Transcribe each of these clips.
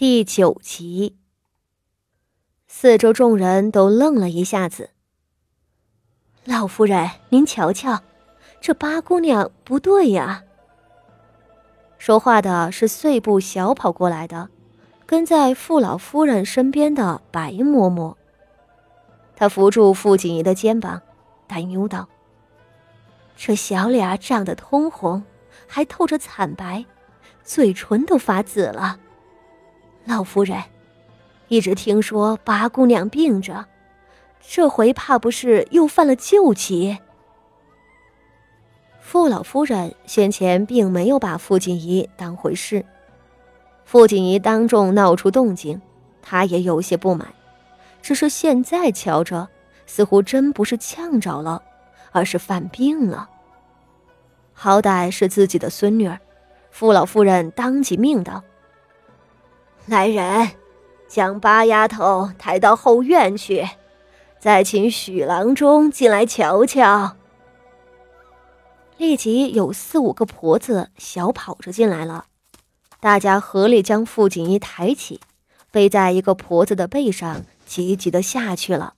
第九集，四周众人都愣了一下子。老夫人，您瞧瞧，这八姑娘不对呀。说话的是碎步小跑过来的，跟在傅老夫人身边的白嬷嬷。她扶住傅锦仪的肩膀，担忧道：“这小脸涨得通红，还透着惨白，嘴唇都发紫了。”老夫人，一直听说八姑娘病着，这回怕不是又犯了旧疾。傅老夫人先前并没有把傅锦仪当回事，傅锦仪当众闹出动静，她也有些不满。只是现在瞧着，似乎真不是呛着了，而是犯病了。好歹是自己的孙女儿，傅老夫人当即命道。来人，将八丫头抬到后院去，再请许郎中进来瞧瞧。立即有四五个婆子小跑着进来了，大家合力将傅锦衣抬起，背在一个婆子的背上，急急的下去了。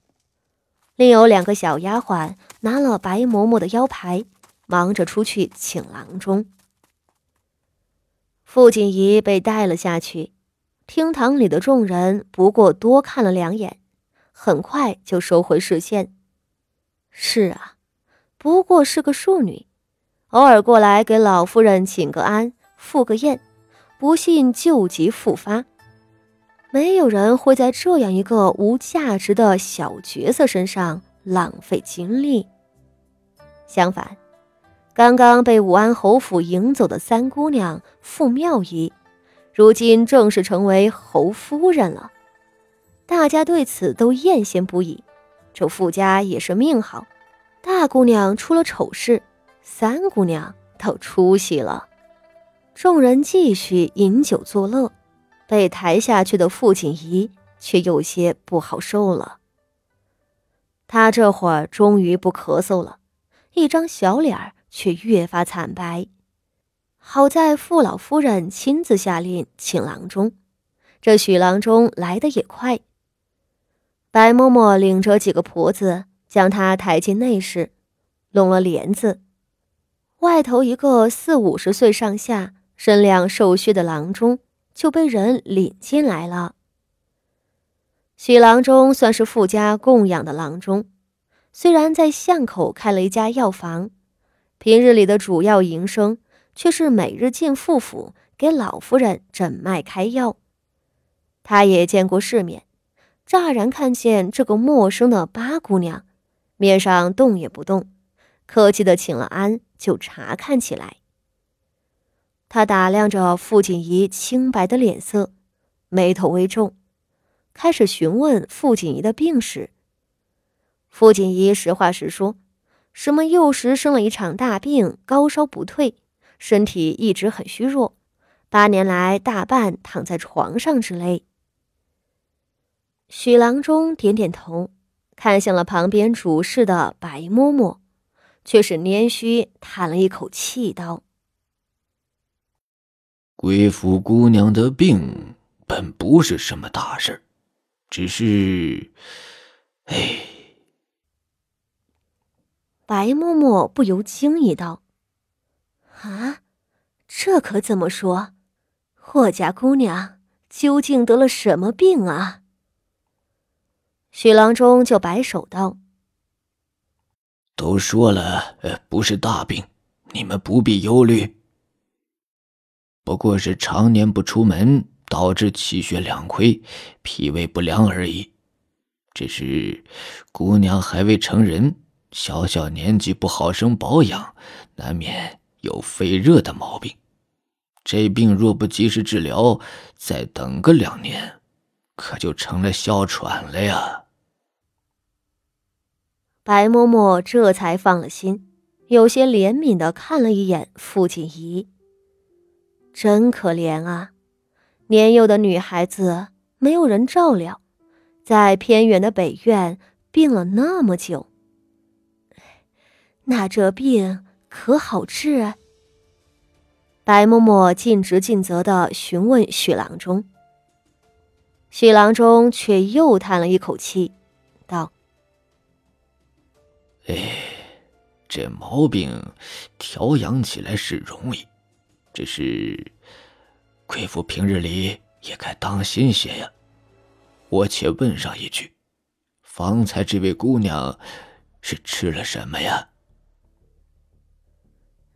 另有两个小丫鬟拿了白嬷嬷的腰牌，忙着出去请郎中。傅锦仪被带了下去。厅堂里的众人不过多看了两眼，很快就收回视线。是啊，不过是个庶女，偶尔过来给老夫人请个安、赴个宴，不信旧疾复发。没有人会在这样一个无价值的小角色身上浪费精力。相反，刚刚被武安侯府迎走的三姑娘傅妙仪。如今正式成为侯夫人了，大家对此都艳羡不已。这傅家也是命好，大姑娘出了丑事，三姑娘倒出息了。众人继续饮酒作乐，被抬下去的傅锦仪却有些不好受了。他这会儿终于不咳嗽了，一张小脸儿却越发惨白。好在傅老夫人亲自下令请郎中，这许郎中来的也快。白嬷嬷领着几个婆子将他抬进内室，拢了帘子，外头一个四五十岁上下、身量瘦削的郎中就被人领进来了。许郎中算是傅家供养的郎中，虽然在巷口开了一家药房，平日里的主要营生。却是每日进傅府给老夫人诊脉开药。他也见过世面，乍然看见这个陌生的八姑娘，面上动也不动，客气的请了安，就查看起来。他打量着傅锦仪清白的脸色，眉头微皱，开始询问傅锦仪的病史。傅锦仪实话实说，什么幼时生了一场大病，高烧不退。身体一直很虚弱，八年来大半躺在床上之类。许郎中点点头，看向了旁边主事的白嬷嬷，却是拈须叹了一口气，道：“贵府姑娘的病本不是什么大事，只是……哎。”白嬷嬷不由惊疑道。啊，这可怎么说？霍家姑娘究竟得了什么病啊？许郎中就摆手道：“都说了，不是大病，你们不必忧虑。不过是常年不出门，导致气血两亏，脾胃不良而已。只是姑娘还未成人，小小年纪不好生保养，难免……”有肺热的毛病，这病若不及时治疗，再等个两年，可就成了哮喘了呀。白嬷嬷这才放了心，有些怜悯的看了一眼傅锦仪，真可怜啊，年幼的女孩子没有人照料，在偏远的北院病了那么久，那这病……可好治？白嬷嬷尽职尽责的询问许郎中。许郎中却又叹了一口气，道：“哎，这毛病调养起来是容易，只是贵妇平日里也该当心些呀。我且问上一句，方才这位姑娘是吃了什么呀？”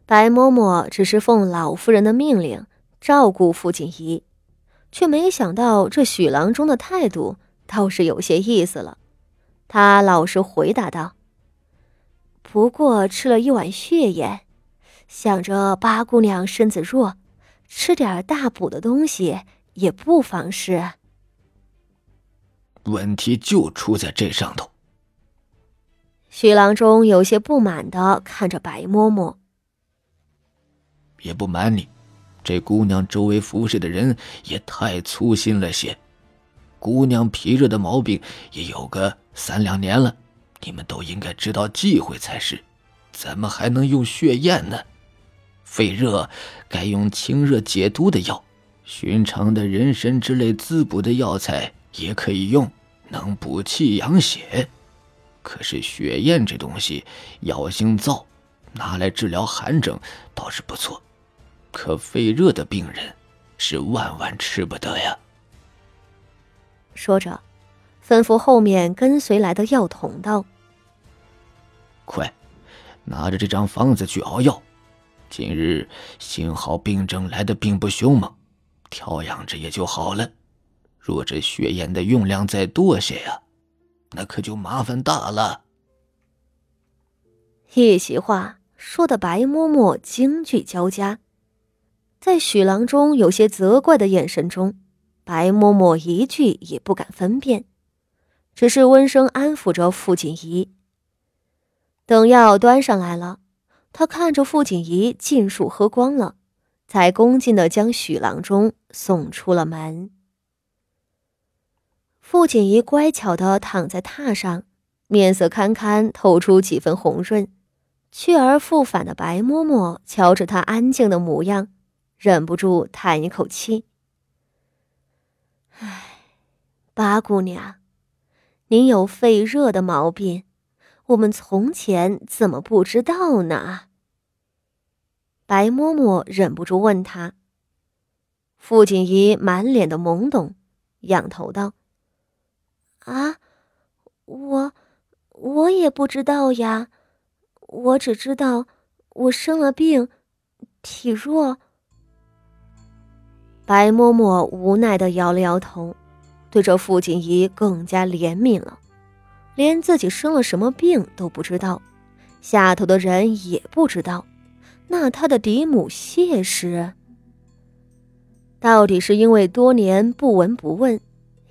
白嬷嬷只是奉老夫人的命令照顾傅锦仪。却没想到，这许郎中的态度倒是有些意思了。他老实回答道：“不过吃了一碗血燕，想着八姑娘身子弱，吃点大补的东西也不妨事。”问题就出在这上头。许郎中有些不满的看着白嬷嬷，也不瞒你。这姑娘周围服侍的人也太粗心了些，姑娘皮热的毛病也有个三两年了，你们都应该知道忌讳才是，怎么还能用血燕呢？肺热该用清热解毒的药，寻常的人参之类滋补的药材也可以用，能补气养血。可是血燕这东西药性燥，拿来治疗寒症倒是不错。可肺热的病人是万万吃不得呀。说着，吩咐后面跟随来的药童道：“快，拿着这张方子去熬药。今日幸好病症来的并不凶猛，调养着也就好了。若这血盐的用量再多些呀，那可就麻烦大了。”一席话说的白嬷嬷惊惧交加。在许郎中有些责怪的眼神中，白嬷嬷一句也不敢分辨，只是温声安抚着傅锦仪。等药端上来了，他看着傅锦仪尽数喝光了，才恭敬的将许郎中送出了门。傅锦仪乖巧的躺在榻上，面色堪堪，透出几分红润。去而复返的白嬷嬷瞧着她安静的模样。忍不住叹一口气：“唉，八姑娘，您有肺热的毛病，我们从前怎么不知道呢？”白嬷嬷忍不住问他。傅锦仪满脸的懵懂，仰头道：“啊，我我也不知道呀，我只知道我生了病，体弱。”白嬷嬷无奈的摇了摇头，对着傅锦仪更加怜悯了。连自己生了什么病都不知道，下头的人也不知道，那他的嫡母谢氏，到底是因为多年不闻不问，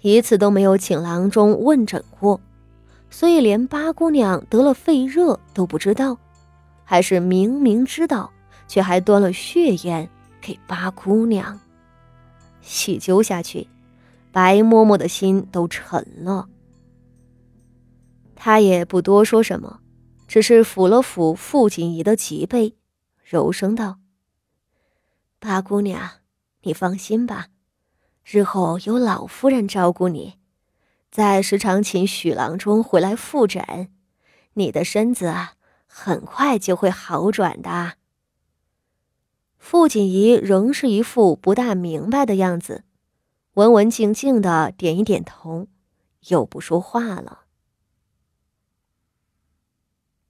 一次都没有请郎中问诊过，所以连八姑娘得了肺热都不知道，还是明明知道，却还端了血燕给八姑娘？细究下去，白嬷嬷的心都沉了。她也不多说什么，只是抚了抚傅锦仪的脊背，柔声道：“八姑娘，你放心吧，日后有老夫人照顾你，再时常请许郎中回来复诊，你的身子，很快就会好转的。”傅锦仪仍是一副不大明白的样子，文文静静的点一点头，又不说话了。